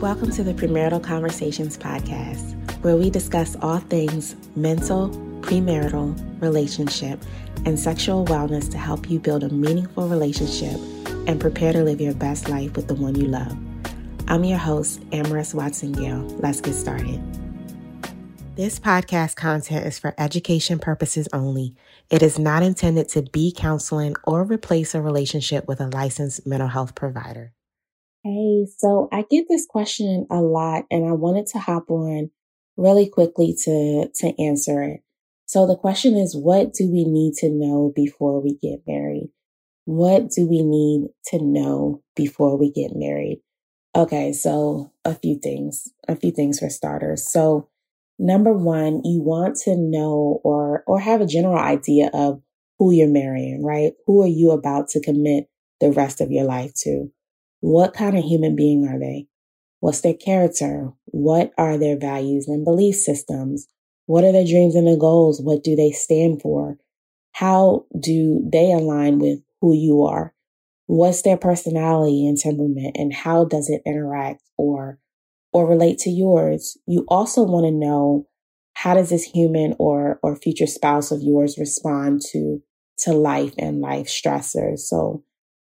Welcome to the Premarital Conversations podcast, where we discuss all things mental, premarital, relationship, and sexual wellness to help you build a meaningful relationship and prepare to live your best life with the one you love. I'm your host, Amaris Watson Gale. Let's get started. This podcast content is for education purposes only. It is not intended to be counseling or replace a relationship with a licensed mental health provider. Hey, so I get this question a lot and I wanted to hop on really quickly to, to answer it. So the question is, what do we need to know before we get married? What do we need to know before we get married? Okay, so a few things, a few things for starters. So number one, you want to know or, or have a general idea of who you're marrying, right? Who are you about to commit the rest of your life to? What kind of human being are they? What's their character? What are their values and belief systems? What are their dreams and their goals? What do they stand for? How do they align with who you are? What's their personality and temperament and how does it interact or or relate to yours? You also want to know how does this human or or future spouse of yours respond to to life and life stressors? So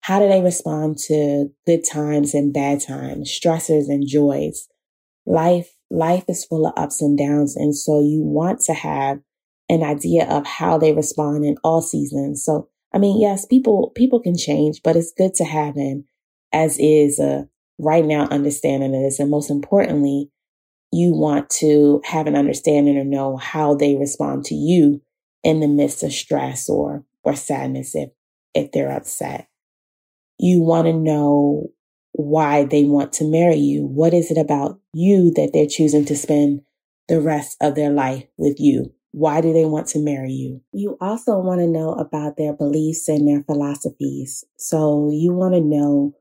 how do they respond to good times and bad times, stressors and joys? Life, life is full of ups and downs. And so you want to have an idea of how they respond in all seasons. So, I mean, yes, people, people can change, but it's good to have an as is a right now understanding of this. And most importantly, you want to have an understanding or know how they respond to you in the midst of stress or, or sadness if, if they're upset. You want to know why they want to marry you. What is it about you that they're choosing to spend the rest of their life with you? Why do they want to marry you? You also want to know about their beliefs and their philosophies. So you want to know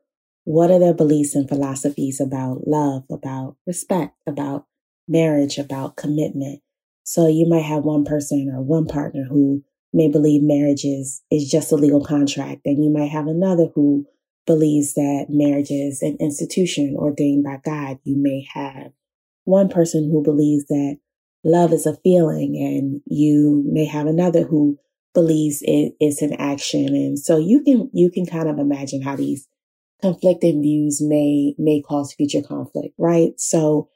what are their beliefs and philosophies about love, about respect, about marriage, about commitment. So you might have one person or one partner who may believe marriage is, is just a legal contract. And you might have another who believes that marriage is an institution ordained by God. You may have one person who believes that love is a feeling and you may have another who believes it is an action. And so you can, you can kind of imagine how these conflicting views may, may cause future conflict, right? So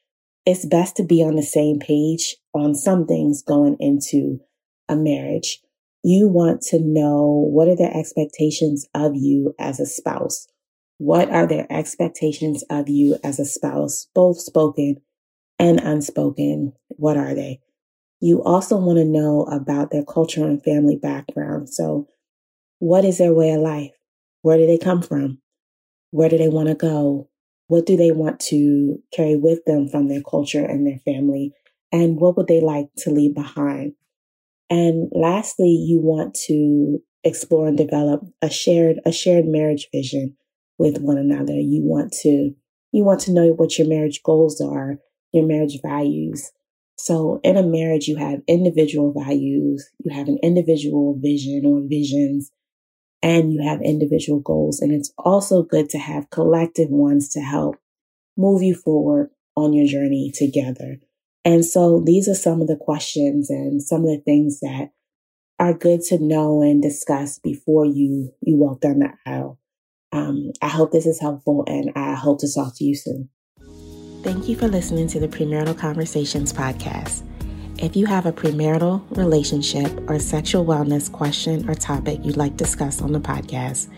it's best to be on the same page on some things going into a marriage you want to know what are their expectations of you as a spouse? What are their expectations of you as a spouse, both spoken and unspoken? What are they? You also want to know about their culture and family background. So, what is their way of life? Where do they come from? Where do they want to go? What do they want to carry with them from their culture and their family? And what would they like to leave behind? And lastly, you want to explore and develop a shared, a shared marriage vision with one another. You want to, you want to know what your marriage goals are, your marriage values. So in a marriage, you have individual values, you have an individual vision or visions, and you have individual goals. And it's also good to have collective ones to help move you forward on your journey together. And so these are some of the questions and some of the things that are good to know and discuss before you you walk down the aisle. Um, I hope this is helpful and I hope to talk to you soon. Thank you for listening to the Premarital Conversations podcast. If you have a premarital relationship or sexual wellness question or topic you'd like discussed on the podcast,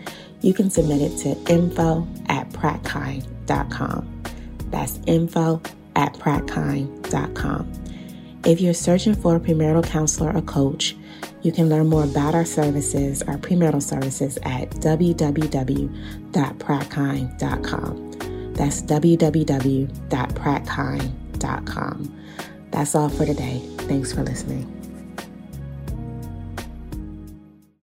you can submit it to info at prattkind.com. That's info at prattkind.com. If you're searching for a premarital counselor or coach, you can learn more about our services, our premarital services at www.prattkind.com. That's www.prattkind.com. That's all for today. Thanks for listening.